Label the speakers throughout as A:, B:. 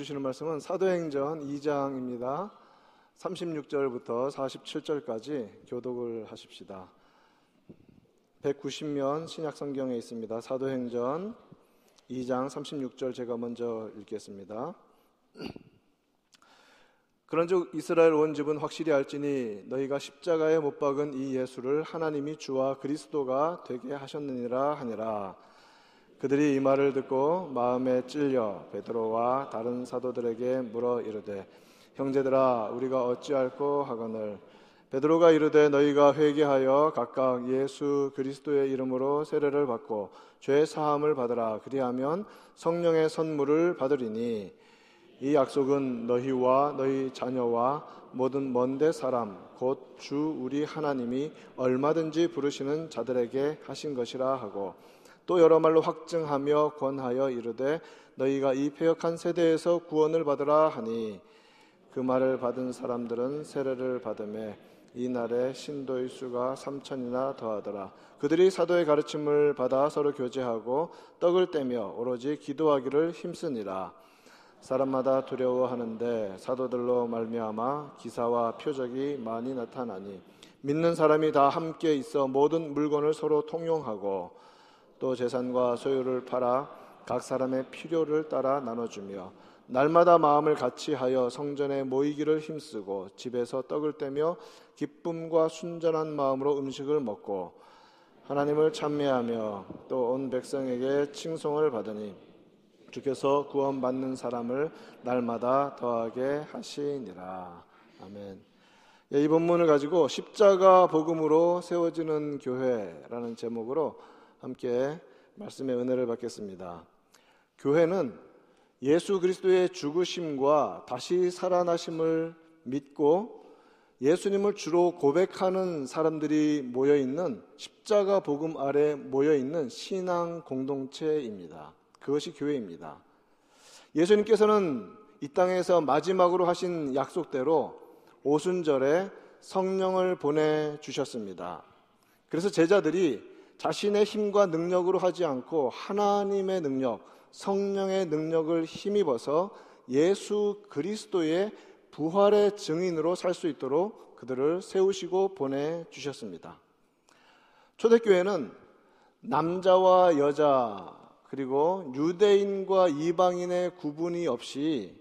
A: 주시는 말씀은 사도행전 2장입니다. 36절부터 47절까지 교독을 하십시다. 190면 신약 성경에 있습니다. 사도행전 2장 36절 제가 먼저 읽겠습니다. 그런즉 이스라엘 온 집은 확실히 알지니 너희가 십자가에 못 박은 이 예수를 하나님이 주와 그리스도가 되게 하셨느니라 하니라. 그들이 이 말을 듣고 마음에 찔려 베드로와 다른 사도들에게 물어 이르되 형제들아 우리가 어찌할꼬 하거늘? 베드로가 이르되 너희가 회개하여 각각 예수 그리스도의 이름으로 세례를 받고 죄 사함을 받으라. 그리하면 성령의 선물을 받으리니 이 약속은 너희와 너희 자녀와 모든 먼데 사람 곧 주 우리 하나님이 얼마든지 부르시는 자들에게 하신 것이라 하고 또 여러 말로 확증하며 권하여 이르되 너희가 이 폐역한 세대에서 구원을 받으라 하니 그 말을 받은 사람들은 세례를 받음에 이 날에 신도의 수가 삼천이나 더하더라. 그들이 사도의 가르침을 받아 서로 교제하고 떡을 떼며 오로지 기도하기를 힘쓰니라. 사람마다 두려워하는데 사도들로 말미암아 기사와 표적이 많이 나타나니 믿는 사람이 다 함께 있어 모든 물건을 서로 통용하고 또 재산과 소유를 팔아 각 사람의 필요를 따라 나눠주며 날마다 마음을 같이하여 성전에 모이기를 힘쓰고 집에서 떡을 떼며 기쁨과 순전한 마음으로 음식을 먹고 하나님을 찬미하며 또 온 백성에게 칭송을 받으니 주께서 구원받는 사람을 날마다 더하게 하시니라. 아멘. 예, 이 본문을 가지고 십자가 복음으로 세워지는 교회라는 제목으로 함께 말씀의 은혜를 받겠습니다. 교회는 예수 그리스도의 죽으심과 다시 살아나심을 믿고 예수님을 주로 고백하는 사람들이 모여 있는 십자가 복음 아래 모여 있는 신앙 공동체입니다. 그것이 교회입니다. 예수님께서는 이 땅에서 마지막으로 하신 약속대로 오순절에 성령을 보내 주셨습니다. 그래서 제자들이 자신의 힘과 능력으로 하지 않고 하나님의 능력, 성령의 능력을 힘입어서 예수 그리스도의 부활의 증인으로 살 수 있도록 그들을 세우시고 보내주셨습니다. 초대교회는 남자와 여자, 그리고 유대인과 이방인의 구분이 없이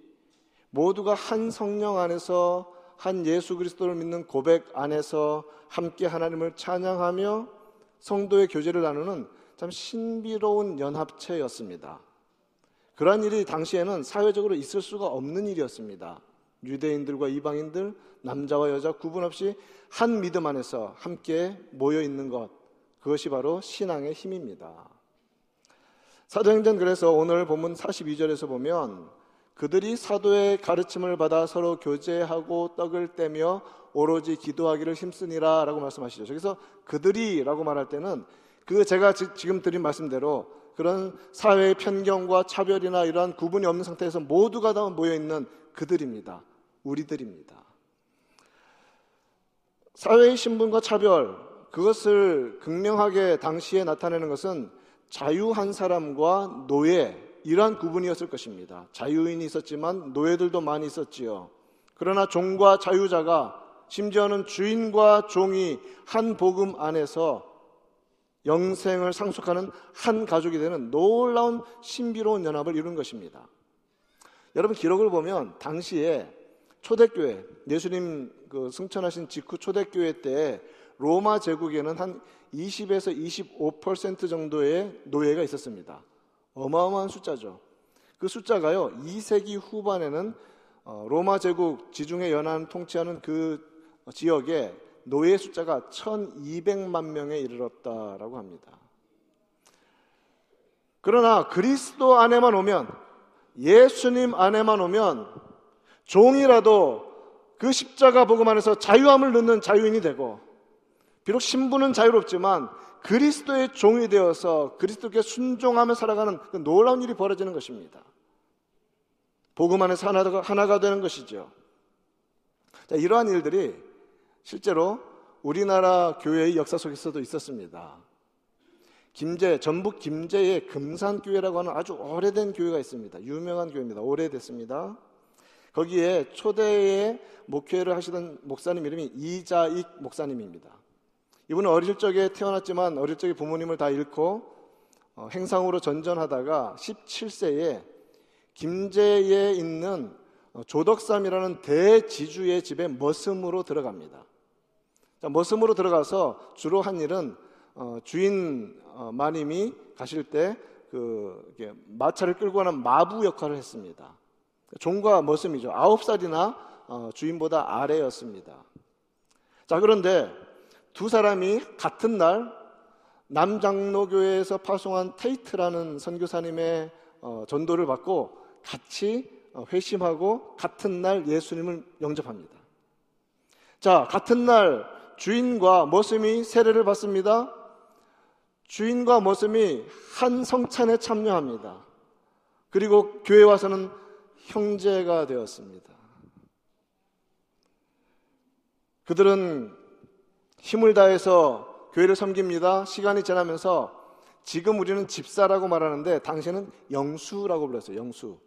A: 모두가 한 성령 안에서 한 예수 그리스도를 믿는 고백 안에서 함께 하나님을 찬양하며 성도의 교제를 나누는 참 신비로운 연합체였습니다. 그러한 일이 당시에는 사회적으로 있을 수가 없는 일이었습니다. 유대인들과 이방인들, 남자와 여자 구분 없이 한 믿음 안에서 함께 모여 있는 것, 그것이 바로 신앙의 힘입니다. 사도행전 그래서 오늘 본문 42절에서 보면 그들이 사도의 가르침을 받아 서로 교제하고 떡을 떼며 오로지 기도하기를 힘쓰니라 라고 말씀하시죠. 여기서 그들이 라고 말할 때는 그 제가 지금 드린 말씀대로 그런 사회의 편견과 차별이나 이러한 구분이 없는 상태에서 모두가 다 모여 있는 그들입니다. 우리들입니다. 사회의 신분과 차별 그것을 극명하게 당시에 나타내는 것은 자유한 사람과 노예 이러한 구분이었을 것입니다. 자유인이 있었지만 노예들도 많이 있었지요. 그러나 종과 자유자가 심지어는 주인과 종이 한 복음 안에서 영생을 상속하는 한 가족이 되는 놀라운 신비로운 연합을 이룬 것입니다. 여러분 기록을 보면 당시에 초대교회 예수님 그 승천하신 직후 초대교회 때 로마 제국에는 한 20에서 25% 정도의 노예가 있었습니다. 어마어마한 숫자죠. 그 숫자가요, 2세기 후반에는 어, 로마 제국 지중해 연안 통치하는 그 지역에 노예 숫자가 1200만 명에 이르렀다라고 합니다. 그러나 그리스도 안에만 오면 예수님 안에만 오면 종이라도 그 십자가 복음 안에서 자유함을 넣는 자유인이 되고 비록 신분은 자유롭지만 그리스도의 종이 되어서 그리스도께 순종하며 살아가는 그 놀라운 일이 벌어지는 것입니다. 복음 안에서 하나가, 하나가 되는 것이죠. 자, 이러한 일들이 실제로 우리나라 교회의 역사 속에서도 있었습니다. 김제, 전북 김제에 금산교회라고 하는 아주 오래된 교회가 있습니다. 유명한 교회입니다. 오래됐습니다. 거기에 초대의 목회를 하시던 목사님 이름이 이자익 목사님입니다. 이분은 어릴 적에 태어났지만 어릴 적에 부모님을 다 잃고 어, 행상으로 전전하다가 17세에 김제에 있는 어, 조덕삼이라는 대지주의 집에 머슴으로 들어갑니다. 자, 머슴으로 들어가서 주로 한 일은 어, 주인 마님이 가실 때 그 마차를 끌고 가는 마부 역할을 했습니다. 종과 머슴이죠. 아홉 살이나 주인보다 아래였습니다. 자 그런데 두 사람이 같은 날 남장로교회에서 파송한 테이트라는 선교사님의 어, 전도를 받고 같이 어, 회심하고 같은 날 예수님을 영접합니다. 자, 같은 날 주인과 머슴이 세례를 받습니다. 주인과 머슴이 한 성찬에 참여합니다. 그리고 교회 와서는 형제가 되었습니다. 그들은 힘을 다해서 교회를 섬깁니다. 시간이 지나면서 지금 우리는 집사라고 말하는데 당시에는 영수라고 불렀어요. 영수.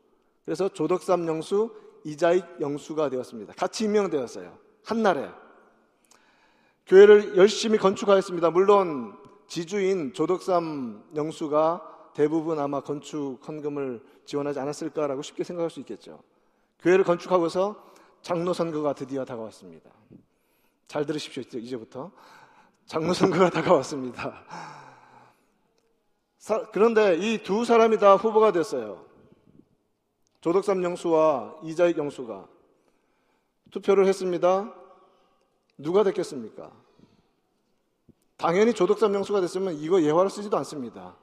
A: 그래서 조덕삼 영수, 이자익 영수가 되었습니다. 같이 임명되었어요. 한날에. 교회를 열심히 건축하였습니다. 물론 지주인 조덕삼 영수가 대부분 아마 건축 헌금을 지원하지 않았을까라고 쉽게 생각할 수 있겠죠. 교회를 건축하고서 장로 선거가 드디어 다가왔습니다. 잘 들으십시오. 이제부터. 장로 선거가 다가왔습니다. 사, 그런데 이 두 사람이 다 후보가 됐어요. 조덕삼 영수와 이자익 영수가 투표를 했습니다. 누가 됐겠습니까? 당연히 조덕삼 영수가 됐으면 이거 예화를 쓰지도 않습니다.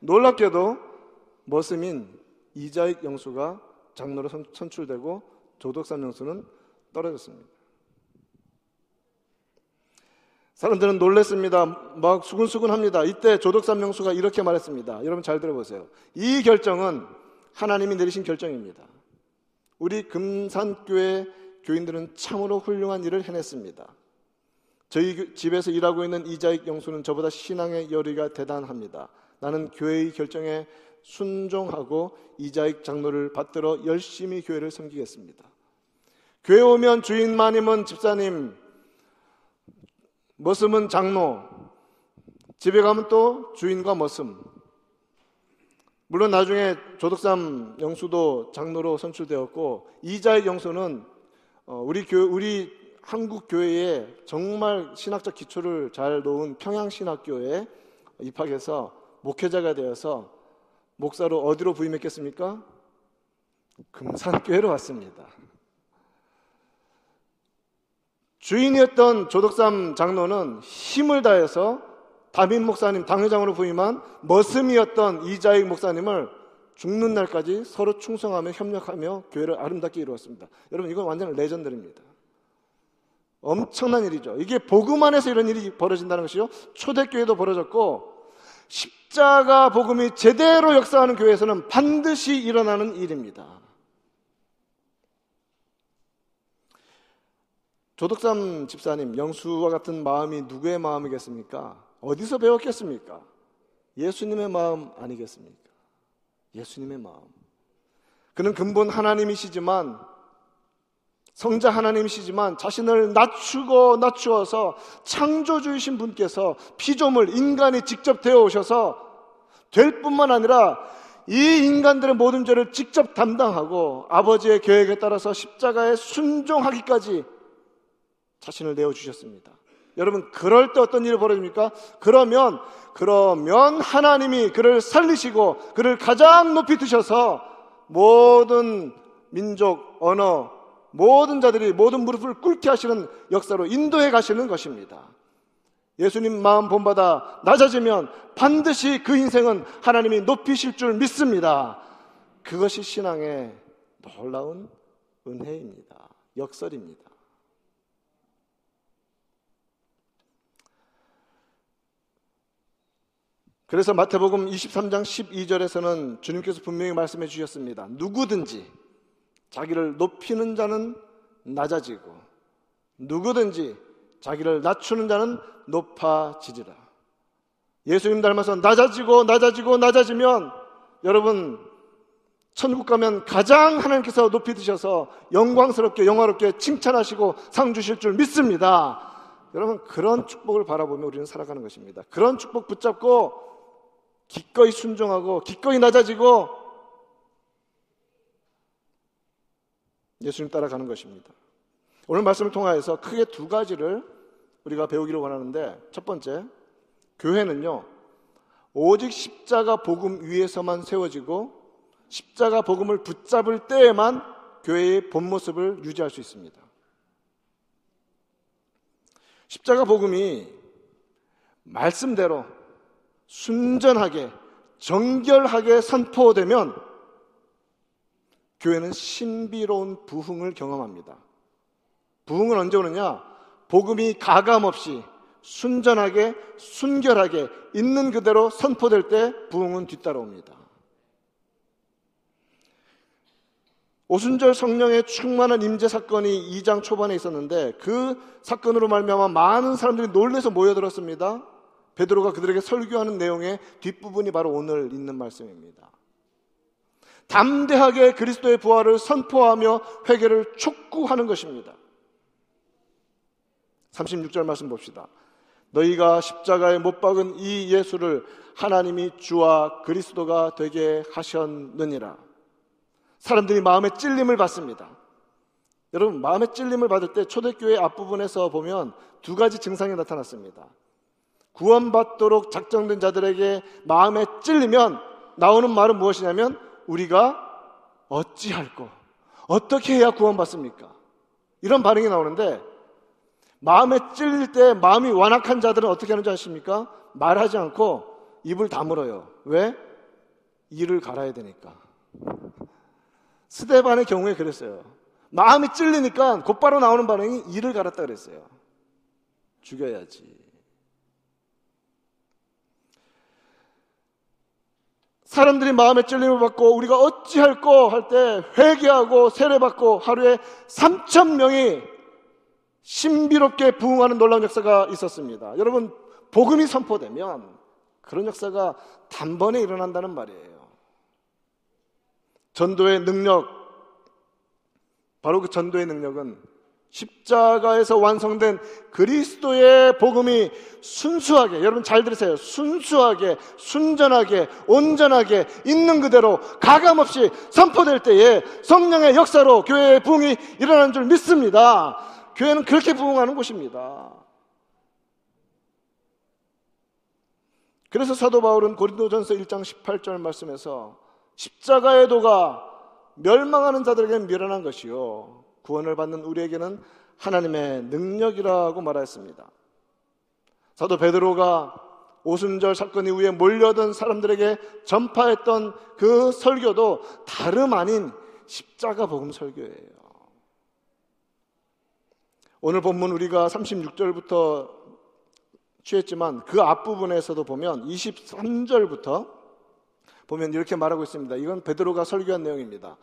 A: 놀랍게도 머슴인 이자익 영수가 장로로 선출되고 조덕삼 영수는 떨어졌습니다. 사람들은 놀랬습니다. 막 수근수근합니다. 이때 조덕삼 명수가 이렇게 말했습니다. 여러분 잘 들어보세요. 이 결정은 하나님이 내리신 결정입니다. 우리 금산교회 교인들은 참으로 훌륭한 일을 해냈습니다. 저희 집에서 일하고 있는 이자익 영수는 저보다 신앙의 열의가 대단합니다. 나는 교회의 결정에 순종하고 이자익 장로를 받들어 열심히 교회를 섬기겠습니다. 교회 오면 주인 마님은 집사님, 머슴은 장로, 집에 가면 또 주인과 머슴. 물론 나중에 조덕삼 영수도 장로로 선출되었고 이자의 영수는 어, 우리 교 우리 한국 교회에 정말 신학적 기초를 잘 놓은 평양신학교에 입학해서 목회자가 되어서 목사로 어디로 부임했겠습니까? 금산교회로 왔습니다. 주인이었던 조덕삼 장로는 힘을 다해서 다빈 목사님 당회장으로 부임한 머슴이었던 이자익 목사님을 죽는 날까지 서로 충성하며 협력하며 교회를 아름답게 이루었습니다. 여러분 이건 완전 레전드입니다. 엄청난 일이죠. 이게 복음 안에서 이런 일이 벌어진다는 것이요. 초대교회도 벌어졌고 십자가 복음이 제대로 역사하는 교회에서는 반드시 일어나는 일입니다. 조덕삼 집사님, 영수와 같은 마음이 누구의 마음이겠습니까? 어디서 배웠겠습니까? 예수님의 마음 아니겠습니까? 예수님의 마음. 그는 근본 하나님이시지만, 성자 하나님이시지만 자신을 낮추고 낮추어서 창조주이신 분께서 피조물, 인간이 직접 되어 오셔서 될 뿐만 아니라 이 인간들의 모든 죄를 직접 담당하고 아버지의 계획에 따라서 십자가에 순종하기까지 자신을 내어주셨습니다. 여러분, 그럴 때 어떤 일이 벌어집니까? 그러면, 그러면 하나님이 그를 살리시고 그를 가장 높이 드셔서 모든 민족, 언어, 모든 자들이 모든 무릎을 꿇게 하시는 역사로 인도해 가시는 것입니다. 예수님 마음 본받아 낮아지면 반드시 그 인생은 하나님이 높이실 줄 믿습니다. 그것이 신앙의 놀라운 은혜입니다. 역설입니다. 그래서 마태복음 23장 12절에서는 주님께서 분명히 말씀해 주셨습니다. 누구든지 자기를 높이는 자는 낮아지고 누구든지 자기를 낮추는 자는 높아지리라. 예수님 닮아서 낮아지고 낮아지고 낮아지면 여러분 천국 가면 가장 하나님께서 높이 드셔서 영광스럽게 영화롭게 칭찬하시고 상 주실 줄 믿습니다. 여러분 그런 축복을 바라보며 우리는 살아가는 것입니다. 그런 축복 붙잡고 기꺼이 순종하고 기꺼이 낮아지고 예수님 따라가는 것입니다. 오늘 말씀을 통하여서 크게 두 가지를 우리가 배우기를 원하는데 첫 번째 교회는요 오직 십자가 복음 위에서만 세워지고 십자가 복음을 붙잡을 때에만 교회의 본 모습을 유지할 수 있습니다. 십자가 복음이 말씀대로 순전하게 정결하게 선포되면 교회는 신비로운 부흥을 경험합니다. 부흥은 언제 오느냐? 복음이 가감 없이 순전하게 순결하게 있는 그대로 선포될 때 부흥은 뒤따라옵니다. 오순절 성령의 충만한 임재 사건이 2장 초반에 있었는데 그 사건으로 말미암아 많은 사람들이 놀래서 모여들었습니다. 베드로가 그들에게 설교하는 내용의 뒷부분이 바로 오늘 있는 말씀입니다. 담대하게 그리스도의 부활을 선포하며 회개를 촉구하는 것입니다. 36절 말씀 봅시다. 너희가 십자가에 못 박은 이 예수를 하나님이 주와 그리스도가 되게 하셨느니라. 사람들이 마음의 찔림을 받습니다. 여러분, 마음의 찔림을 받을 때 초대교회 앞부분에서 보면 두 가지 증상이 나타났습니다. 구원받도록 작정된 자들에게 마음에 찔리면 나오는 말은 무엇이냐면 우리가 어찌할꼬 어떻게 해야 구원받습니까? 이런 반응이 나오는데 마음에 찔릴 때 마음이 완악한 자들은 어떻게 하는지 아십니까? 말하지 않고 입을 다물어요. 왜? 이를 갈아야 되니까. 스테반의 경우에 그랬어요. 마음이 찔리니까 곧바로 나오는 반응이 이를 갈았다 그랬어요. 죽여야지. 사람들이 마음에 찔림을 받고 우리가 어찌할꼬 할 때 회개하고 세례받고 하루에 3천 명이 신비롭게 부흥하는 놀라운 역사가 있었습니다. 여러분 복음이 선포되면 그런 역사가 단번에 일어난다는 말이에요. 전도의 능력, 바로 그 전도의 능력은 십자가에서 완성된 그리스도의 복음이 순수하게, 여러분 잘 들으세요. 순수하게, 순전하게, 온전하게 있는 그대로 가감없이 선포될 때에 성령의 역사로 교회의 부흥이 일어나는 줄 믿습니다. 교회는 그렇게 부흥하는 곳입니다. 그래서 사도 바울은 고린도전서 1장 18절 말씀에서 십자가의 도가 멸망하는 자들에게는 미련한 것이요. 구원을 받는 우리에게는 하나님의 능력이라고 말하였습니다. 사도 베드로가 오순절 사건 이후에 몰려든 사람들에게 전파했던 그 설교도 다름 아닌 십자가 복음 설교예요. 오늘 본문 우리가 36절부터 취했지만 그 앞부분에서도 보면 23절부터 보면 이렇게 말하고 있습니다. 이건 베드로가 설교한 내용입니다.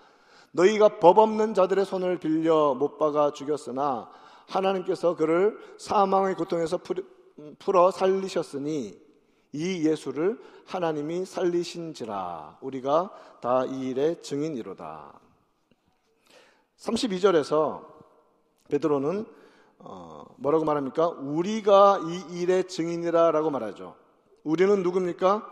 A: 너희가 법 없는 자들의 손을 빌려 못 박아 죽였으나 하나님께서 그를 사망의 고통에서 풀어 살리셨으니 이 예수를 하나님이 살리신지라 우리가 다 이 일의 증인이로다. 32절에서 베드로는 어, 뭐라고 말합니까? 우리가 이 일의 증인이라라고 말하죠. 우리는 누굽니까?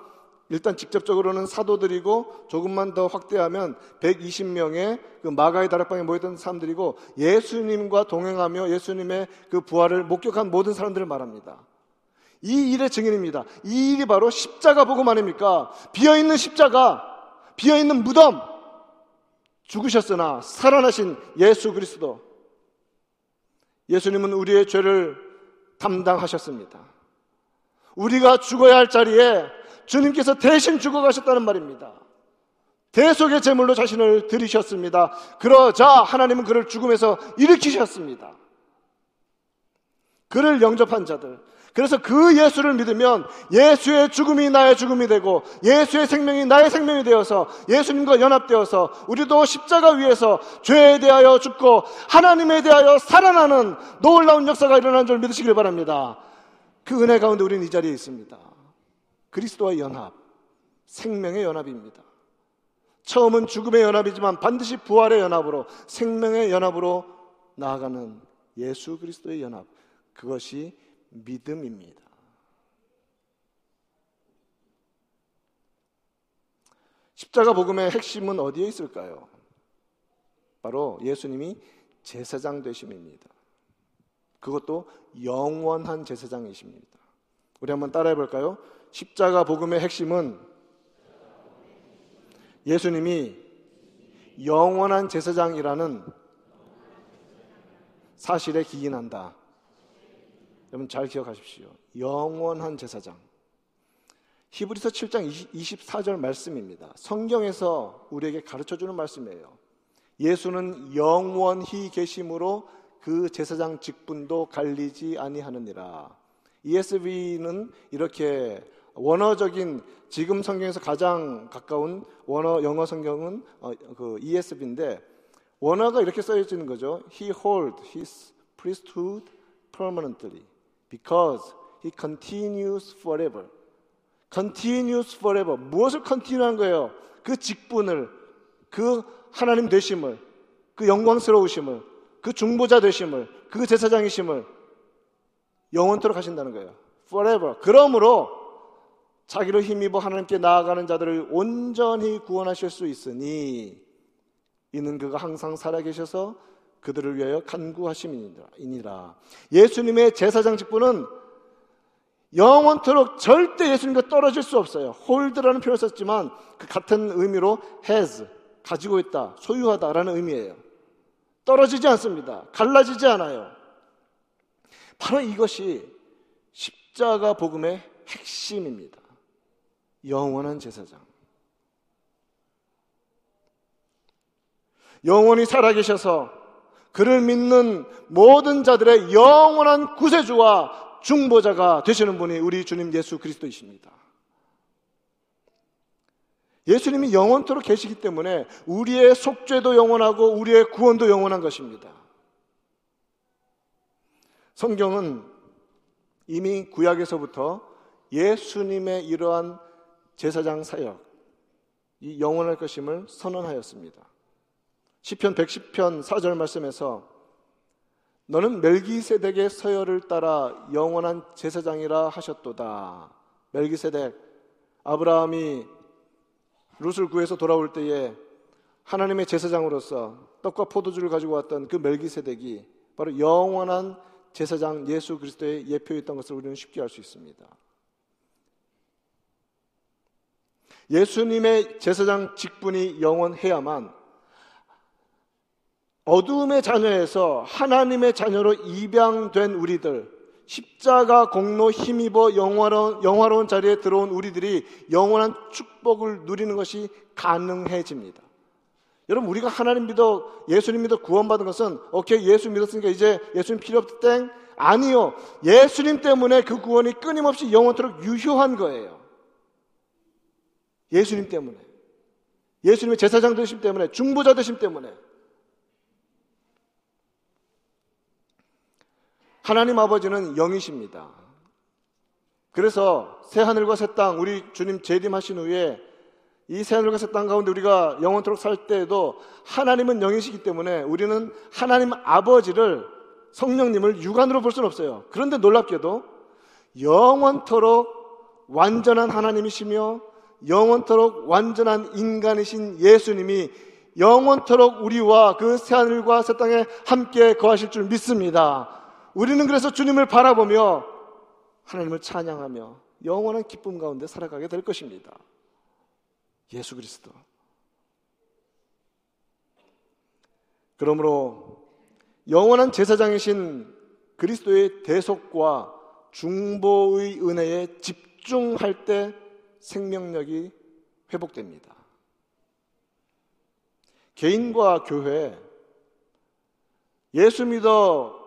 A: 일단 직접적으로는 사도들이고 조금만 더 확대하면 120명의 그 마가의 다락방에 모였던 사람들이고 예수님과 동행하며 예수님의 그 부활을 목격한 모든 사람들을 말합니다. 이 일의 증인입니다. 이 일이 바로 십자가 복음 아닙니까? 비어있는 십자가, 비어있는 무덤, 죽으셨으나 살아나신 예수 그리스도. 예수님은 우리의 죄를 담당하셨습니다. 우리가 죽어야 할 자리에 주님께서 대신 죽어가셨다는 말입니다. 대속의 제물로 자신을 들이셨습니다. 그러자 하나님은 그를 죽음에서 일으키셨습니다. 그를 영접한 자들. 그래서 그 예수를 믿으면 예수의 죽음이 나의 죽음이 되고 예수의 생명이 나의 생명이 되어서 예수님과 연합되어서 우리도 십자가 위에서 죄에 대하여 죽고 하나님에 대하여 살아나는 놀라운 역사가 일어난 줄 믿으시길 바랍니다. 그 은혜 가운데 우리는 이 자리에 있습니다. 그리스도와 연합, 생명의 연합입니다. 처음은 죽음의 연합이지만 반드시 부활의 연합으로 생명의 연합으로 나아가는 예수 그리스도의 연합. 그것이 믿음입니다. 십자가 복음의 핵심은 어디에 있을까요? 바로 예수님이 제사장 되심입니다. 그것도 영원한 제사장이십니다. 우리 한번 따라해 볼까요? 십자가 복음의 핵심은 예수님이 영원한 제사장이라는 사실에 기인한다. 여러분 잘 기억하십시오. 영원한 제사장. 히브리서 7장 24절 말씀입니다. 성경에서 우리에게 가르쳐 주는 말씀이에요. 예수는 영원히 계심으로 그 제사장 직분도 갈리지 아니하느니라. ESV는 이렇게 원어적인 지금 성경에서 가장 가까운 원어 영어 성경은 어, 그 ESV인데 원어가 이렇게 써 있는 거죠. He hold his priesthood permanently because he continues forever. continues forever. 무엇을 continue한 거예요? 그 직분을, 그 하나님 되심을, 그 영광스러우심을, 그 중보자 되심을, 그 제사장이심을 영원토록 하신다는 거예요. forever. 그러므로 자기를 힘입어 하나님께 나아가는 자들을 온전히 구원하실 수 있으니 이는 그가 항상 살아계셔서 그들을 위하여 간구하심이니라. 예수님의 제사장 직분은 영원토록 절대 예수님과 떨어질 수 없어요. 홀드라는 표현을 썼지만 그 같은 의미로 has, 가지고 있다, 소유하다라는 의미예요. 떨어지지 않습니다. 갈라지지 않아요. 바로 이것이 십자가 복음의 핵심입니다. 영원한 제사장. 영원히 살아계셔서 그를 믿는 모든 자들의 영원한 구세주와 중보자가 되시는 분이 우리 주님 예수 그리스도이십니다. 예수님이 영원토록 계시기 때문에 우리의 속죄도 영원하고 우리의 구원도 영원한 것입니다. 성경은 이미 구약에서부터 예수님의 이러한 제사장 사역, 이 영원할 것임을 선언하였습니다. 시편 110편 4절 말씀에서 너는 멜기세덱의 서열을 따라 영원한 제사장이라 하셨도다. 멜기세덱 아브라함이 룻을 구해서 돌아올 때에 하나님의 제사장으로서 떡과 포도주를 가지고 왔던 그 멜기세덱이 바로 영원한 제사장 예수 그리스도의 예표였던 것을 우리는 쉽게 알 수 있습니다. 예수님의 제사장 직분이 영원해야만 어두움의 자녀에서 하나님의 자녀로 입양된 우리들, 십자가 공로 힘입어 영화로운, 영화로운 자리에 들어온 우리들이 영원한 축복을 누리는 것이 가능해집니다. 여러분, 우리가 하나님 믿어, 예수님 믿어 구원받은 것은, 오케이, 예수 믿었으니까 이제 예수님 필요 없다 땡? 아니요. 예수님 때문에 그 구원이 끊임없이 영원토록 유효한 거예요. 예수님 때문에. 예수님의 제사장 되심 때문에, 중보자 되심 때문에. 하나님 아버지는 영이십니다. 그래서 새 하늘과 새 땅, 우리 주님 재림하신 후에 이 새 하늘과 새 땅 가운데 우리가 영원토록 살 때에도 하나님은 영이시기 때문에 우리는 하나님 아버지를 성령님을 육안으로 볼 수는 없어요. 그런데 놀랍게도 영원토록 완전한 하나님이시며 영원토록 완전한 인간이신 예수님이 영원토록 우리와 그 새하늘과 새 땅에 함께 거하실 줄 믿습니다. 우리는 그래서 주님을 바라보며 하나님을 찬양하며 영원한 기쁨 가운데 살아가게 될 것입니다. 예수 그리스도. 그러므로 영원한 제사장이신 그리스도의 대속과 중보의 은혜에 집중할 때 생명력이 회복됩니다. 개인과 교회, 예수 믿어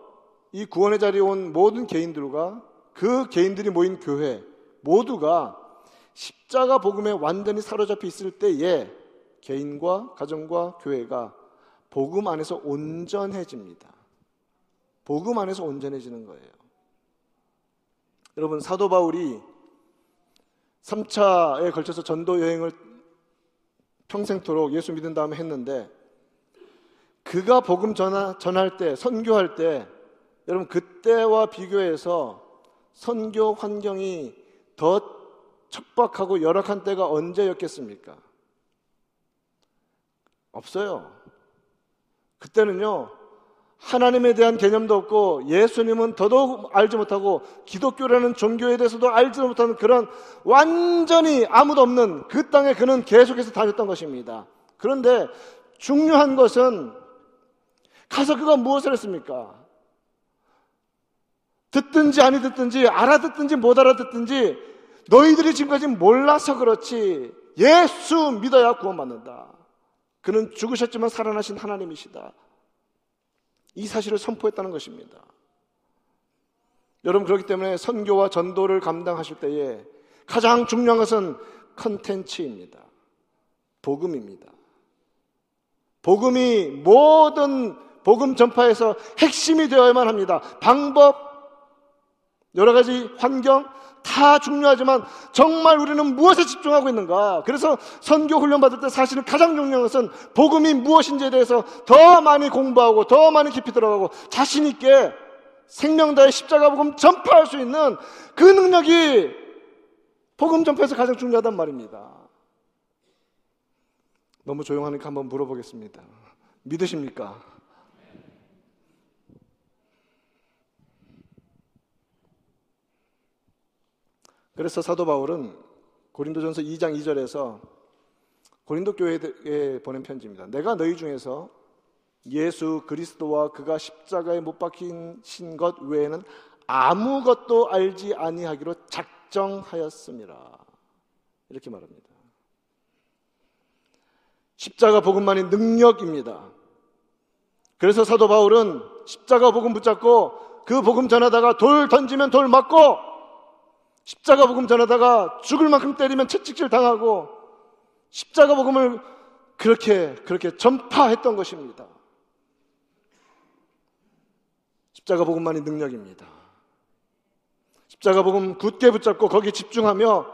A: 이 구원의 자리에 온 모든 개인들과 그 개인들이 모인 교회 모두가 십자가 복음에 완전히 사로잡혀 있을 때에 개인과 가정과 교회가 복음 안에서 온전해집니다. 복음 안에서 온전해지는 거예요. 여러분 사도 바울이 3차에 걸쳐서 전도 여행을 평생토록 예수 믿은 다음에 했는데 그가 복음 전하, 전할 때, 선교할 때, 여러분 그때와 비교해서 선교 환경이 더 척박하고 열악한 때가 언제였겠습니까? 없어요. 그때는요, 하나님에 대한 개념도 없고 예수님은 더더욱 알지 못하고 기독교라는 종교에 대해서도 알지 못하는 그런 완전히 아무도 없는 그 땅에 그는 계속해서 다녔던 것입니다. 그런데 중요한 것은 가서 그가 무엇을 했습니까? 듣든지 아니 듣든지 알아듣든지 못 알아듣든지 너희들이 지금까지 몰라서 그렇지 예수 믿어야 구원받는다. 그는 죽으셨지만 살아나신 하나님이시다. 이 사실을 선포했다는 것입니다. 여러분 그렇기 때문에 선교와 전도를 감당하실 때에 가장 중요한 것은 컨텐츠입니다. 복음입니다. 복음이 모든 복음 전파에서 핵심이 되어야만 합니다. 방법, 여러 가지 환경 다 중요하지만 정말 우리는 무엇에 집중하고 있는가? 그래서 선교 훈련 받을 때 사실은 가장 중요한 것은 복음이 무엇인지에 대해서 더 많이 공부하고 더 많이 깊이 들어가고 자신 있게 생명다의 십자가 복음 전파할 수 있는 그 능력이 복음 전파에서 가장 중요하단 말입니다. 너무 조용하니까 한번 물어보겠습니다. 믿으십니까? 그래서 사도 바울은 고린도전서 2장 2절에서 고린도 교회에 보낸 편지입니다. 내가 너희 중에서 예수 그리스도와 그가 십자가에 못 박히신 것 외에는 아무것도 알지 아니하기로 작정하였습니다. 이렇게 말합니다. 십자가 복음만이 능력입니다. 그래서 사도 바울은 십자가 복음 붙잡고 그 복음 전하다가 돌 던지면 돌 맞고 십자가 복음 전하다가 죽을 만큼 때리면 채찍질 당하고 십자가 복음을 그렇게 그렇게 전파했던 것입니다. 십자가 복음만이 능력입니다. 십자가 복음 굳게 붙잡고 거기에 집중하며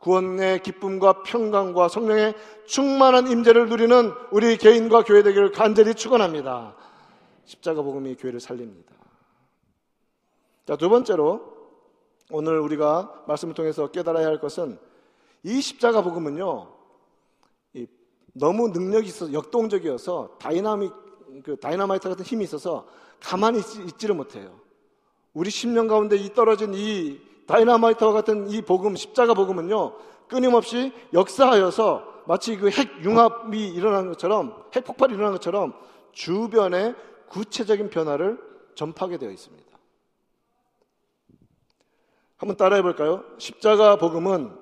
A: 구원의 기쁨과 평강과 성령의 충만한 임재를 누리는 우리 개인과 교회 되기를 간절히 축원합니다. 십자가 복음이 교회를 살립니다. 자, 두 번째로 오늘 우리가 말씀을 통해서 깨달아야 할 것은 이 십자가 복음은요, 너무 능력이 있어서 역동적이어서 다이나믹, 그 다이나마이트 같은 힘이 있어서 가만히 있지, 를 못해요. 우리 심령 가운데 이 떨어진 이 다이나마이트와 같은 이 복음, 십자가 복음은요, 끊임없이 역사하여서 마치 그 핵 융합이 일어난 것처럼, 핵 폭발이 일어난 것처럼 주변에 구체적인 변화를 전파하게 되어 있습니다. 한번 따라해 볼까요? 십자가 복음은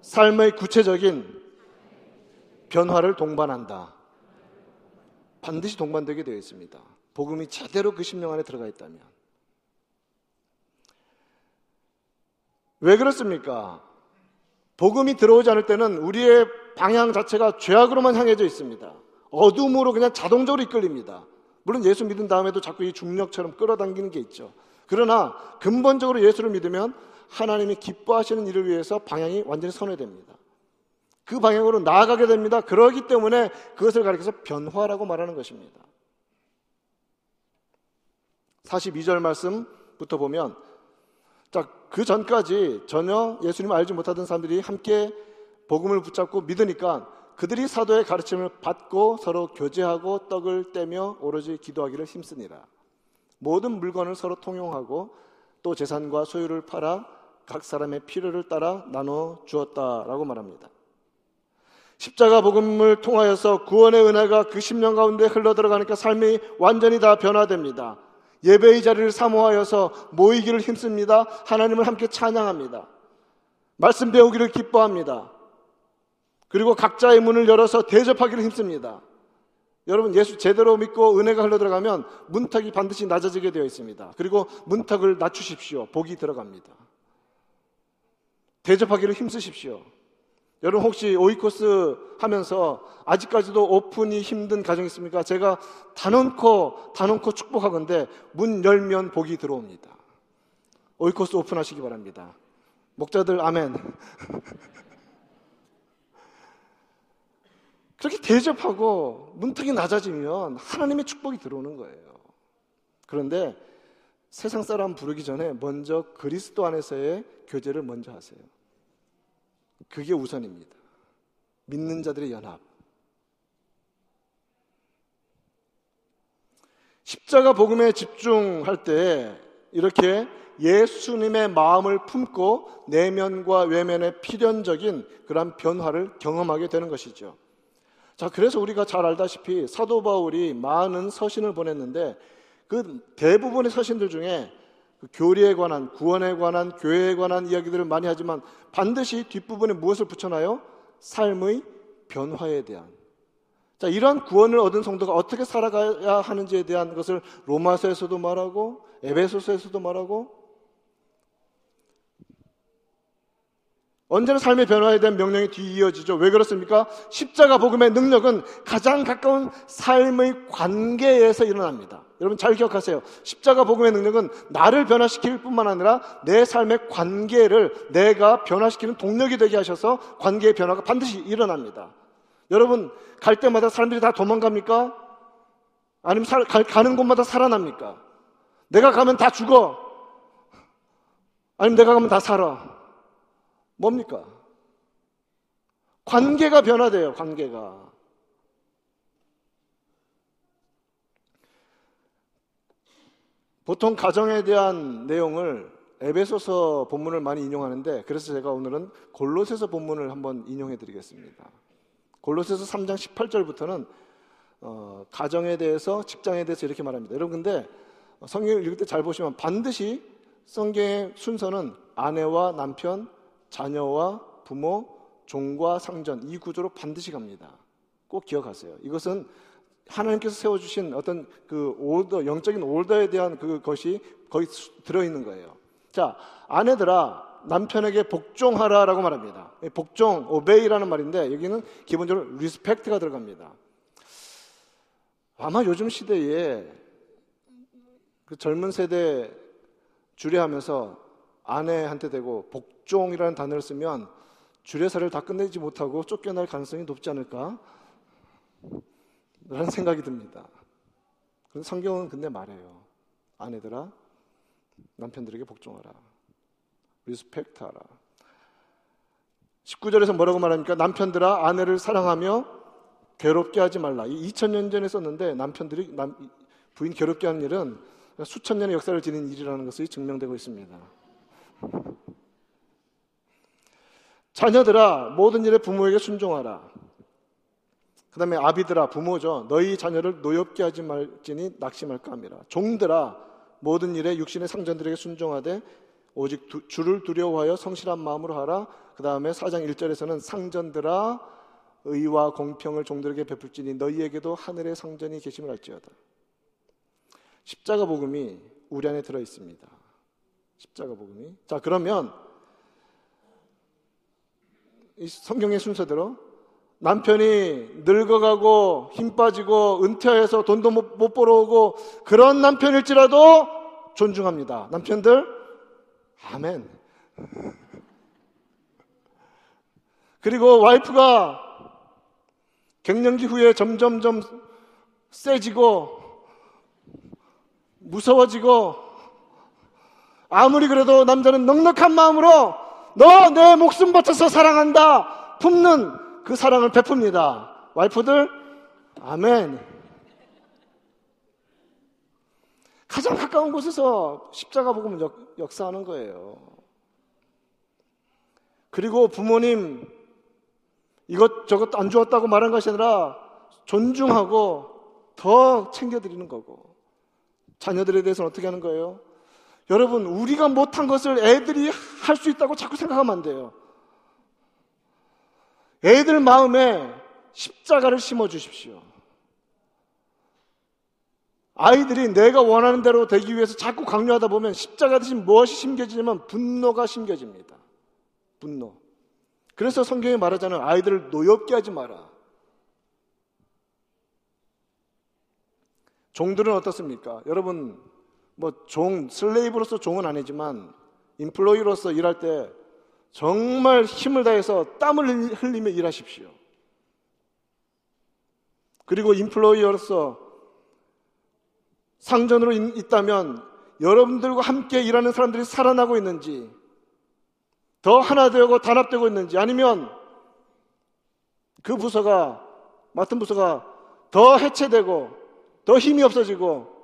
A: 삶의 구체적인 변화를 동반한다. 반드시 동반되게 되어 있습니다. 복음이 제대로 그 심령 안에 들어가 있다면. 왜 그렇습니까? 복음이 들어오지 않을 때는 우리의 방향 자체가 죄악으로만 향해져 있습니다. 어둠으로 그냥 자동적으로 이끌립니다. 물론 예수 믿은 다음에도 자꾸 이 중력처럼 끌어당기는 게 있죠. 그러나 근본적으로 예수를 믿으면 하나님이 기뻐하시는 일을 위해서 방향이 완전히 선회됩니다. 그 방향으로 나아가게 됩니다. 그러기 때문에 그것을 가리켜서 변화라고 말하는 것입니다. 42절 말씀부터 보면 자, 그 전까지 전혀 예수님을 알지 못하던 사람들이 함께 복음을 붙잡고 믿으니까 그들이 사도의 가르침을 받고 서로 교제하고 떡을 떼며 오로지 기도하기를 힘쓰니라. 모든 물건을 서로 통용하고 또 재산과 소유를 팔아 각 사람의 필요를 따라 나눠 주었다라고 말합니다. 십자가 복음을 통하여서 구원의 은혜가 그 10년 가운데 흘러 들어가니까 삶이 완전히 다 변화됩니다. 예배의 자리를 사모하여서 모이기를 힘씁니다. 하나님을 함께 찬양합니다. 말씀 배우기를 기뻐합니다. 그리고 각자의 문을 열어서 대접하기를 힘씁니다. 여러분 예수 제대로 믿고 은혜가 흘러 들어가면 문턱이 반드시 낮아지게 되어 있습니다. 그리고 문턱을 낮추십시오. 복이 들어갑니다. 대접하기를 힘쓰십시오. 여러분 혹시 오이코스 하면서 아직까지도 오픈이 힘든 가정 있습니까? 제가 단언코 단언코 축복하건데 문 열면 복이 들어옵니다. 오이코스 오픈하시기 바랍니다. 목자들 아멘. 그렇게 대접하고 문턱이 낮아지면 하나님의 축복이 들어오는 거예요. 그런데 세상 사람 부르기 전에 먼저 그리스도 안에서의 교제를 먼저 하세요. 그게 우선입니다. 믿는 자들의 연합. 십자가 복음에 집중할 때 이렇게 예수님의 마음을 품고 내면과 외면의 필연적인 그런 변화를 경험하게 되는 것이죠. 자, 그래서 우리가 잘 알다시피 사도 바울이 많은 서신을 보냈는데 그 대부분의 서신들 중에 그 교리에 관한, 구원에 관한, 교회에 관한 이야기들을 많이 하지만 반드시 뒷부분에 무엇을 붙여놔요? 삶의 변화에 대한. 자, 이러한 구원을 얻은 성도가 어떻게 살아가야 하는지에 대한 것을 로마서에서도 말하고, 에베소서에서도 말하고, 언제나 삶의 변화에 대한 명령이 뒤이어지죠. 왜 그렇습니까? 십자가 복음의 능력은 가장 가까운 삶의 관계에서 일어납니다. 여러분 잘 기억하세요. 십자가 복음의 능력은 나를 변화시킬 뿐만 아니라 내 삶의 관계를 내가 변화시키는 동력이 되게 하셔서 관계의 변화가 반드시 일어납니다. 여러분 갈 때마다 사람들이 다 도망갑니까? 아니면 살, 가, 가는 곳마다 살아납니까? 내가 가면 다 죽어. 아니면 내가 가면 다 살아. 뭡니까? 관계가 변화돼요, 관계가. 보통 가정에 대한 내용을 에베소서 본문을 많이 인용하는데 그래서 제가 오늘은 골로새서 본문을 한번 인용해 드리겠습니다. 골로새서 3장 18절부터는 어, 가정에 대해서 직장에 대해서 이렇게 말합니다. 여러분 근데 성경을 읽을 때 잘 보시면 반드시 성경의 순서는 아내와 남편, 자녀와 부모, 종과 상전 이 구조로 반드시 갑니다. 꼭 기억하세요. 이것은 하나님께서 세워주신 어떤 그 오더, 영적인 오더에 대한 그것이 거기 들어있는 거예요. 자, 아내들아, 남편에게 복종하라 라고 말합니다. 복종, obey라는 말인데 여기는 기본적으로 respect가 들어갑니다. 아마 요즘 시대에 그 젊은 세대 주례하면서 아내한테 대고 복종이라는 단어를 쓰면 주례사를 다 끝내지 못하고 쫓겨날 가능성이 높지 않을까? 라는 생각이 듭니다. 성경은 근데 말해요. 아내들아, 남편들에게 복종하라. respect 하라. 19절에서 뭐라고 말합니까? 남편들아, 아내를 사랑하며 괴롭게 하지 말라. 이 2000년 전에 썼는데 남편들이 남, 부인 괴롭게 하는 일은 수천 년의 역사를 지닌 일이라는 것이 증명되고 있습니다. 자녀들아 모든 일에 부모에게 순종하라. 그 다음에 아비들아 부모죠. 너희 자녀를 노엽게 하지 말지니 낙심할까 함이라. 종들아 모든 일에 육신의 상전들에게 순종하되 오직 두, 주를 두려워하여 성실한 마음으로 하라. 그 다음에 4장 1절에서는 상전들아 의와 공평을 종들에게 베풀지니 너희에게도 하늘의 상전이 계심을 알지어다. 십자가 복음이 우리 안에 들어 있습니다. 십자가 복음이. 자, 그러면 이 성경의 순서대로 남편이 늙어가고 힘 빠지고 은퇴해서 돈도 못, 못 벌어오고 그런 남편일지라도 존중합니다. 남편들, 아멘. 그리고 와이프가 갱년기 후에 점점점 세지고 무서워지고 아무리 그래도 남자는 넉넉한 마음으로 너 내 목숨 바쳐서 사랑한다 품는 그 사랑을 베풉니다. 와이프들 아멘. 가장 가까운 곳에서 십자가 복음을 역, 역사하는 거예요. 그리고 부모님 이것 저것 안 주었다고 말한 것이 아니라 존중하고 더 챙겨드리는 거고 자녀들에 대해서는 어떻게 하는 거예요? 여러분, 우리가 못한 것을 애들이 할 수 있다고 자꾸 생각하면 안 돼요. 애들 마음에 십자가를 심어 주십시오. 아이들이 내가 원하는 대로 되기 위해서 자꾸 강요하다 보면 십자가 대신 무엇이 심겨지냐면 분노가 심겨집니다. 분노. 그래서 성경이 말하잖아요. 아이들을 노엽게 하지 마라. 종들은 어떻습니까? 여러분, 뭐 종, 슬레이브로서 종은 아니지만 인플로이로서 일할 때 정말 힘을 다해서 땀을 흘리며 일하십시오. 그리고 인플로이어로서 상전으로 있다면 여러분들과 함께 일하는 사람들이 살아나고 있는지, 더 하나 되고 단합되고 있는지, 아니면 그 부서가, 맡은 부서가 더 해체되고, 더 힘이 없어지고,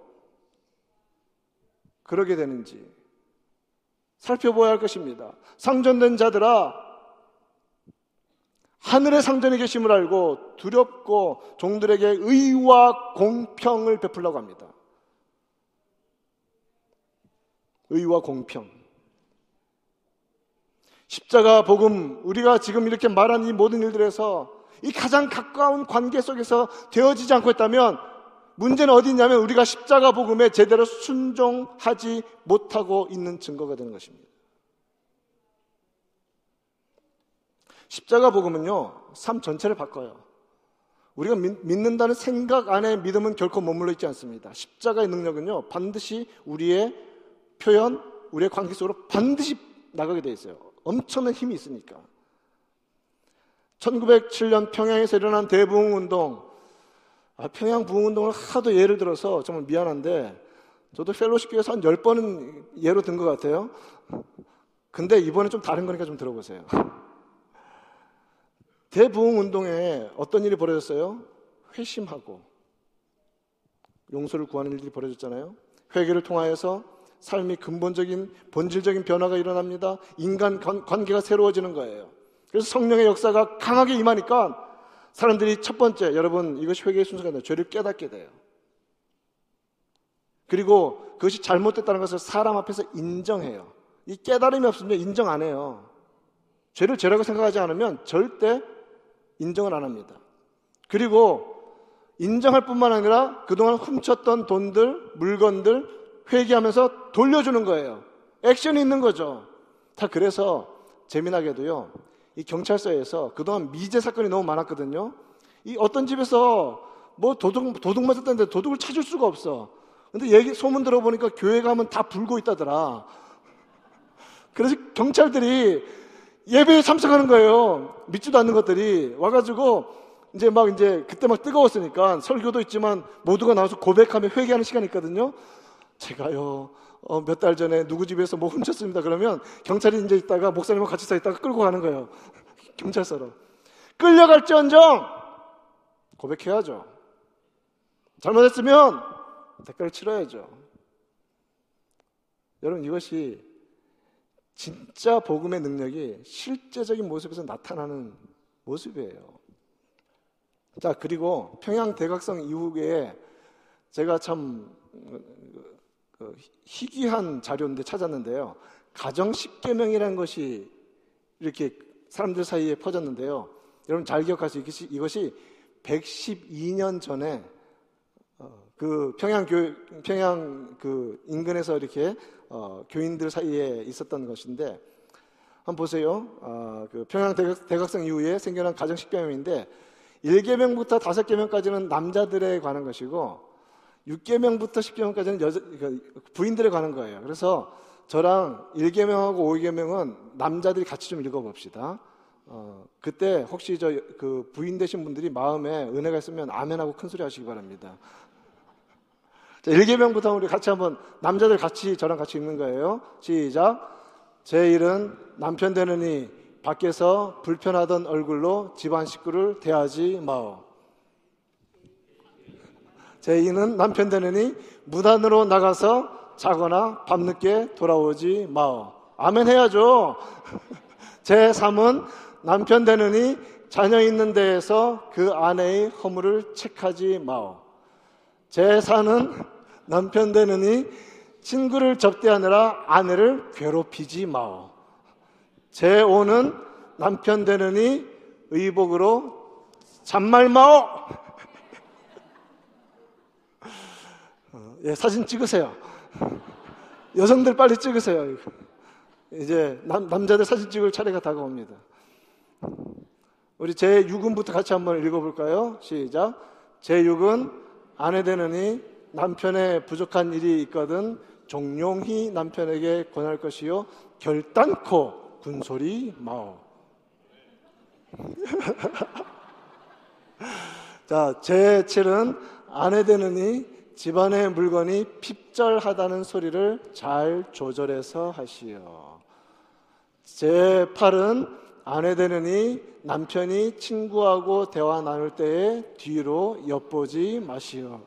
A: 그러게 되는지 살펴보아야 할 것입니다. 상전된 자들아, 하늘의 상전이 계심을 알고 두렵고 종들에게 의와 공평을 베풀라고 합니다. 의와 공평. 십자가 복음, 우리가 지금 이렇게 말한 이 모든 일들에서 이 가장 가까운 관계 속에서 되어지지 않고 있다면 문제는 어디 있냐면 우리가 십자가 복음에 제대로 순종하지 못하고 있는 증거가 되는 것입니다. 십자가 복음은요, 삶 전체를 바꿔요. 우리가 믿, 는다는 생각 안에 믿음은 결코 머물러 있지 않습니다. 십자가의 능력은요, 반드시 우리의 표현, 우리의 관계 속으로 반드시 나가게 돼 있어요. 엄청난 힘이 있으니까. 1907년 평양에서 일어난 대부흥 운동, 아, 평양 부흥운동을 하도 예를 들어서 정말 미안한데, 저도 펠로십 교회에서 한 10번은 예로 든 것 같아요. 근데 이번엔 좀 다른 거니까 좀 들어보세요. 대부흥운동에 어떤 일이 벌어졌어요? 회심하고 용서를 구하는 일들이 벌어졌잖아요. 회개를 통하여서 삶이 근본적인 본질적인 변화가 일어납니다. 인간 관계가 새로워지는 거예요. 그래서 성령의 역사가 강하게 임하니까 사람들이 첫 번째 여러분 이것이 회개의 순서가 아니라 죄를 깨닫게 돼요. 그리고 그것이 잘못됐다는 것을 사람 앞에서 인정해요. 이 깨달음이 없으면 인정 안 해요. 죄를 죄라고 생각하지 않으면 절대 인정을 안 합니다. 그리고 인정할 뿐만 아니라 그동안 훔쳤던 돈들, 물건들 회개하면서 돌려주는 거예요. 액션이 있는 거죠. 다 그래서 재미나게도요. 이 경찰서에서 그동안 미제 사건이 너무 많았거든요. 이 어떤 집에서 뭐 도둑 도둑 맞았다는데 도둑을 찾을 수가 없어. 근데 얘기 소문 들어보니까 교회 가면 다 불고 있다더라. 그래서 경찰들이 예배에 참석하는 거예요. 믿지도 않는 것들이 와가지고 이제 막 이제 그때 막 뜨거웠으니까 설교도 있지만 모두가 나와서 고백하며 회개하는 시간이 있거든요. 제가요 어, 몇 달 전에 누구 집에서 뭐 훔쳤습니다. 그러면 경찰이 이제 있다가 목사님과 같이 서 있다가 끌고 가는 거예요. 경찰서로 끌려갈지언정 고백해야죠. 잘못했으면 대가를 치러야죠. 여러분 이것이 진짜 복음의 능력이 실제적인 모습에서 나타나는 모습이에요. 자, 그리고 평양 대각성 이후에 제가 참 그 희귀한 자료인데 찾았는데요. 가정 10계명이라는 것이 이렇게 사람들 사이에 퍼졌는데요. 여러분 잘 기억하세요. 이것이, 이것이 112년 전에 어, 그 평양 교 평양 그 인근에서 이렇게 어, 교인들 사이에 있었던 것인데 한번 보세요. 어, 그 평양 대각, 성 이후에 생겨난 가정 십계명인데 1계명부터 5계명까지는 남자들에 관한 것이고 6계명부터 10계명까지는 여자 그 부인들에 관한 거예요. 그래서 저랑 1계명하고 5계명은 남자들이 같이 좀 읽어 봅시다. 어, 그때 혹시 저 그 부인 되신 분들이 마음에 은혜가 있으면 아멘하고 큰 소리 하시기 바랍니다. 자, 1계명부터 우리 같이 한번 남자들 같이 저랑 같이 읽는 거예요. 시작. 제 일은 남편 되느니 밖에서 불편하던 얼굴로 집안 식구를 대하지 마오. 제 이는 남편 되느니 무단으로 나가서 자거나 밤늦게 돌아오지 마오. 아멘 해야죠. 제 3은 남편 되느니 자녀 있는 데에서 그 아내의 허물을 책하지 마오. 제 4는 남편 되느니 친구를 접대하느라 아내를 괴롭히지 마오. 제5는 남편 되느니 의복으로 잔말 마오. 예, 사진 찍으세요. 여성들 빨리 찍으세요. 이제 남, 남자들 사진 찍을 차례가 다가옵니다. 우리 제 6은부터 같이 한번 읽어볼까요? 시작. 제 6은 아내 되느니 남편의 부족한 일이 있거든 종용히 남편에게 권할 것이요 결단코 군소리 마오. 자, 제 7은 아내 되느니 집안의 물건이 핍절하다는 소리를 잘 조절해서 하시오. 제 8은 아내 되느니 남편이 친구하고 대화 나눌 때에 뒤로 엿보지 마시오.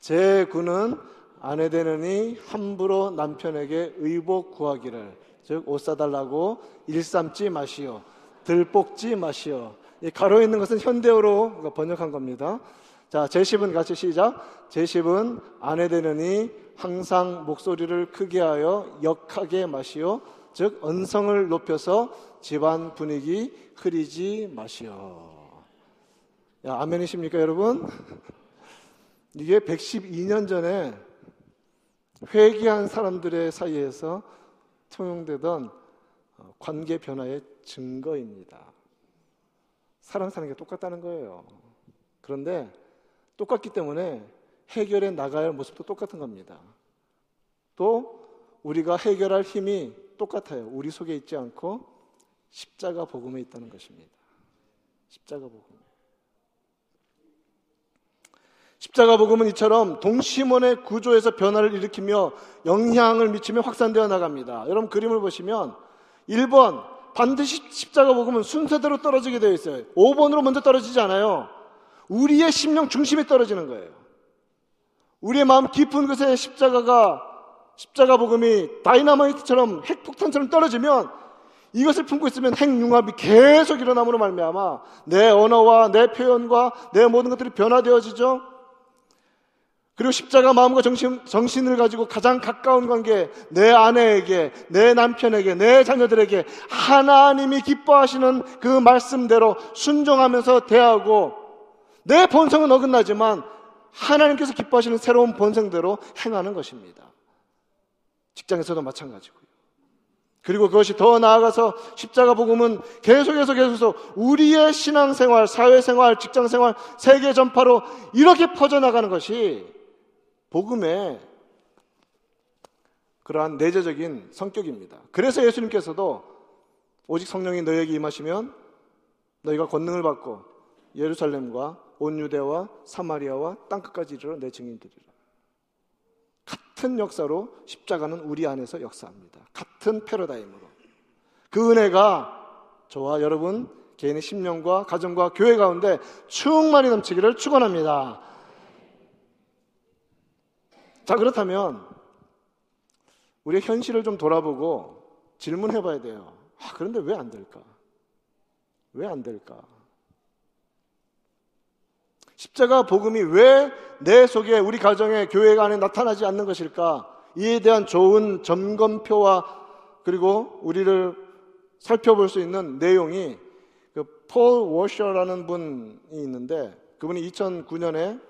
A: 제 9는 아내 되느니 함부로 남편에게 의복 구하기를 즉 옷 사달라고 일삼지 마시오. 들볶지 마시오. 이 가로 있는 것은 현대어로 번역한 겁니다. 자, 제10은 같이 시작. 제10은 아내 되느니 항상 목소리를 크게 하여 역하게 마시오. 즉, 언성을 높여서 집안 분위기 흐리지 마시오. 야, 아멘이십니까, 여러분? 이게 112년 전에 회개한 사람들의 사이에서 통용되던 관계 변화의 증거입니다. 사람 사는 게 똑같다는 거예요. 그런데 똑같기 때문에 해결해 나가야 할 모습도 똑같은 겁니다. 또 우리가 해결할 힘이 똑같아요. 우리 속에 있지 않고 십자가 복음에 있다는 것입니다. 십자가 복음. 십자가 복음은 이처럼 동심원의 구조에서 변화를 일으키며 영향을 미치며 확산되어 나갑니다. 여러분 그림을 보시면 1번 반드시 십자가 복음은 순서대로 떨어지게 되어 있어요. 5번으로 먼저 떨어지지 않아요. 우리의 심령 중심에 떨어지는 거예요. 우리의 마음 깊은 곳에 십자가가 십자가 복음이 다이나마이트처럼 핵폭탄처럼 떨어지면 이것을 품고 있으면 핵융합이 계속 일어남으로 말미암아 내 언어와 내 표현과 내 모든 것들이 변화되어지죠. 그리고 십자가 마음과 정신, 정신을 가지고 가장 가까운 관계, 내 아내에게, 내 남편에게, 내 자녀들에게 하나님이 기뻐하시는 그 말씀대로 순종하면서 대하고 내 본성은 어긋나지만 하나님께서 기뻐하시는 새로운 본성대로 행하는 것입니다. 직장에서도 마찬가지고요. 그리고 그것이 더 나아가서 십자가 복음은 계속해서 계속해서 우리의 신앙생활, 사회생활, 직장생활, 세계 전파로 이렇게 퍼져나가는 것이 복음의 그러한 내재적인 성격입니다. 그래서 예수님께서도 오직 성령이 너에게 임하시면 너희가 권능을 받고 예루살렘과 온 유대와 사마리아와 땅끝까지 이르러 내 증인들이라. 같은 역사로 십자가는 우리 안에서 역사합니다. 같은 패러다임으로. 그 은혜가 저와 여러분 개인의 심령과 가정과 교회 가운데 충만히 넘치기를 축원합니다. 자, 그렇다면 우리의 현실을 좀 돌아보고 질문해 봐야 돼요. 아, 그런데 왜 안 될까? 왜 안 될까? 십자가 복음이 왜 내 속에 우리 가정에 교회가 안에 나타나지 않는 것일까? 이에 대한 좋은 점검표와 그리고 우리를 살펴볼 수 있는 내용이 그폴 워셔라는 분이 있는데 그분이 2009년에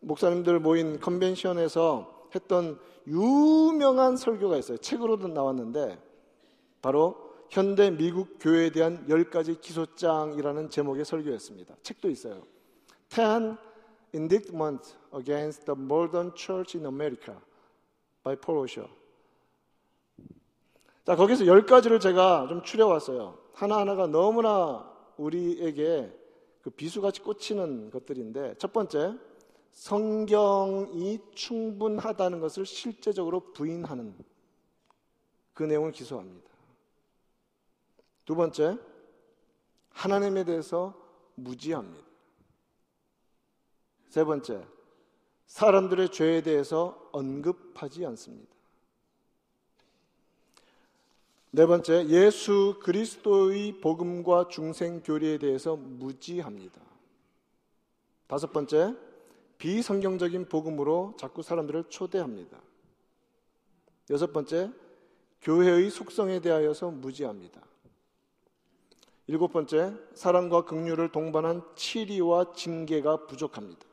A: 목사님들 모인 컨벤션에서 했던 유명한 설교가 있어요. 책으로도 나왔는데 바로 현대 미국 교회에 대한 10가지 기소장이라는 제목의 설교였습니다. 책도 있어요. 10 Indictments Against the Modern Church in America by Paul Washer. 자, 거기서 열 가지를 제가 좀 추려왔어요. 하나하나가 너무나 우리에게 그 비수같이 꽂히는 것들인데, 첫 번째, 성경이 충분하다는 것을 실제적으로 부인하는 그 내용을 기소합니다. 두 번째, 하나님에 대해서 무지합니다. 세 번째, 사람들의 죄에 대해서 언급하지 않습니다. 네 번째, 예수 그리스도의 복음과 중생 교리에 대해서 무지합니다. 다섯 번째, 비성경적인 복음으로 자꾸 사람들을 초대합니다. 여섯 번째, 교회의 속성에 대하여서 무지합니다. 일곱 번째, 사랑과 긍휼을 동반한 치리와 징계가 부족합니다.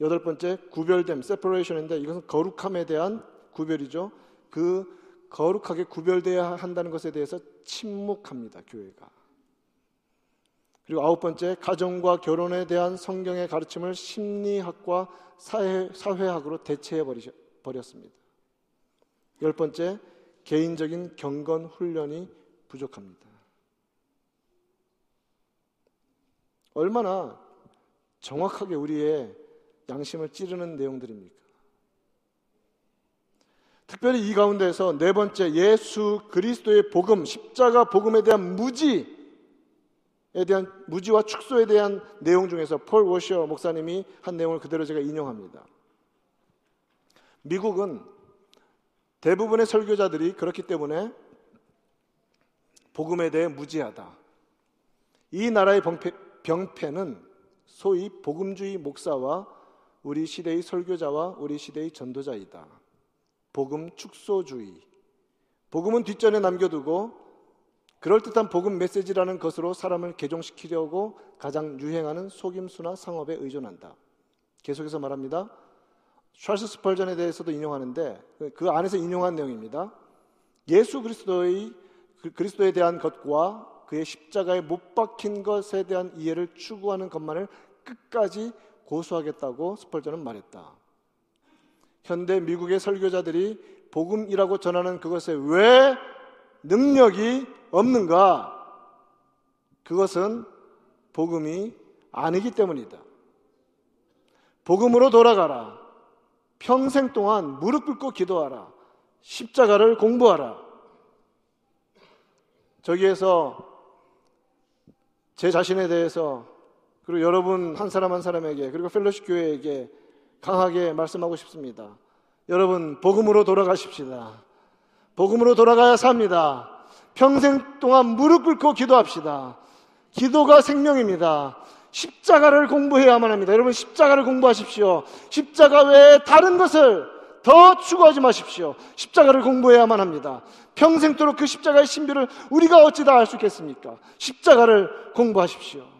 A: 여덟 번째 구별됨, 세퍼레이션인데 이것은 거룩함에 대한 구별이죠. 그 거룩하게 구별돼야 한다는 것에 대해서 침묵합니다. 교회가. 그리고 아홉 번째 가정과 결혼에 대한 성경의 가르침을 심리학과 사회, 사회학으로 대체해 버렸습니다. 열 번째 개인적인 경건 훈련이 부족합니다. 얼마나 정확하게 우리의 양심을 찌르는 내용들입니까? 특별히 이 가운데서 네 번째 예수 그리스도의 복음, 십자가 복음에 대한 무지에 대한 무지와 축소에 대한 내용 중에서 폴 워셔 목사님이 한 내용을 그대로 제가 인용합니다. 미국은 대부분의 설교자들이 그렇기 때문에 복음에 대해 무지하다. 이 나라의 병폐, 병폐는 소위 복음주의 목사와 우리 시대의 설교자와 우리 시대의 전도자이다. 복음 축소주의. 복음은 뒷전에 남겨두고 그럴듯한 복음 메시지라는 것으로 사람을 개종시키려고 가장 유행하는 속임수나 상업에 의존한다. 계속해서 말합니다. 찰스 스펄전에 대해서도 인용하는데 그 안에서 인용한 내용입니다. 예수 그리스도의 그 그리스도에 대한 것과 그의 십자가에 못 박힌 것에 대한 이해를 추구하는 것만을 끝까지 고수하겠다고 스펄전은 말했다. 현대 미국의 설교자들이 복음이라고 전하는 그것에 왜 능력이 없는가? 그것은 복음이 아니기 때문이다. 복음으로 돌아가라. 평생 동안 무릎 꿇고 기도하라. 십자가를 공부하라. 저기에서 제 자신에 대해서 그리고 여러분 한 사람 한 사람에게 그리고 펠로시 교회에게 강하게 말씀하고 싶습니다. 여러분, 복음으로 돌아가십시다. 복음으로 돌아가야 삽니다. 평생 동안 무릎 꿇고 기도합시다. 기도가 생명입니다. 십자가를 공부해야만 합니다. 여러분, 십자가를 공부하십시오. 십자가 외에 다른 것을 더 추구하지 마십시오. 십자가를 공부해야만 합니다. 평생토록 그 십자가의 신비를 우리가 어찌 다 알 수 있겠습니까? 십자가를 공부하십시오.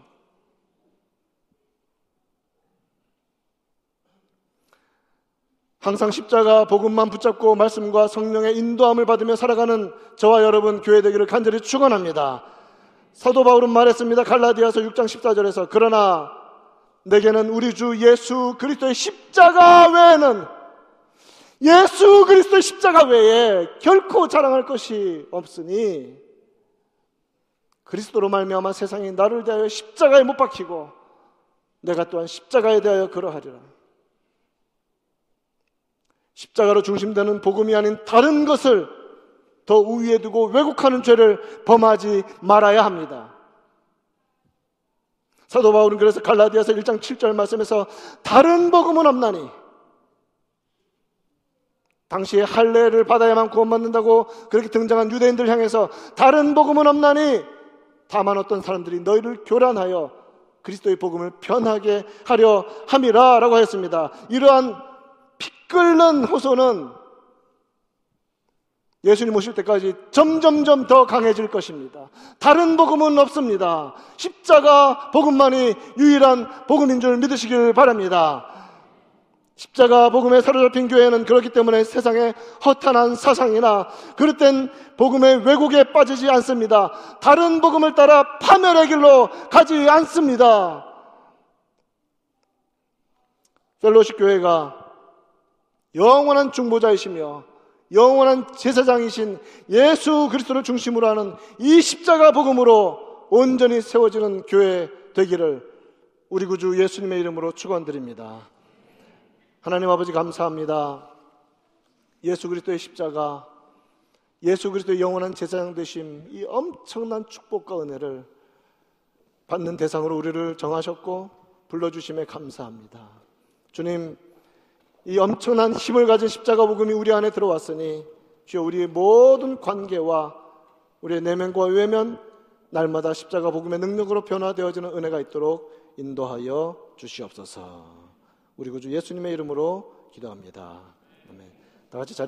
A: 항상 십자가 복음만 붙잡고 말씀과 성령의 인도함을 받으며 살아가는 저와 여러분 교회 되기를 간절히 축원합니다. 사도 바울은 말했습니다. 갈라디아서 6장 14절에서 그러나 내게는 우리 주 예수 그리스도의 십자가 외에는 예수 그리스도의 십자가 외에 결코 자랑할 것이 없으니 그리스도로 말미암아 세상이 나를 대하여 십자가에 못 박히고 내가 또한 십자가에 대하여 그러하리라. 십자가로 중심되는 복음이 아닌 다른 것을 더 우위에 두고 왜곡하는 죄를 범하지 말아야 합니다. 사도 바울은 그래서 갈라디아서 1장 7절 말씀에서 다른 복음은 없나니 당시에 할례를 받아야만 구원받는다고 그렇게 등장한 유대인들 향해서 다른 복음은 없나니 다만 어떤 사람들이 너희를 교란하여 그리스도의 복음을 변하게 하려 함이라라고 하였습니다. 이러한 피 끓는 호소는 예수님 오실 때까지 점점점 더 강해질 것입니다. 다른 복음은 없습니다. 십자가 복음만이 유일한 복음인 줄 믿으시길 바랍니다. 십자가 복음에 사로잡힌 교회는 그렇기 때문에 세상에 허탄한 사상이나 그릇된 복음의 왜곡에 빠지지 않습니다. 다른 복음을 따라 파멸의 길로 가지 않습니다. 펠로시 교회가 영원한 중보자이시며 영원한 제사장이신 예수 그리스도를 중심으로 하는 이 십자가 복음으로 온전히 세워지는 교회 되기를 우리 구주 예수님의 이름으로 축원드립니다. 하나님 아버지 감사합니다. 예수 그리스도의 십자가, 예수 그리스도의 영원한 제사장 되심, 이 엄청난 축복과 은혜를 받는 대상으로 우리를 정하셨고 불러 주심에 감사합니다. 주님, 이 엄청난 힘을 가진 십자가 복음이 우리 안에 들어왔으니 주여 우리의 모든 관계와 우리의 내면과 외면 날마다 십자가 복음의 능력으로 변화되어지는 은혜가 있도록 인도하여 주시옵소서. 우리 구주 예수님의 이름으로 기도합니다. 아멘. 다 같이 자리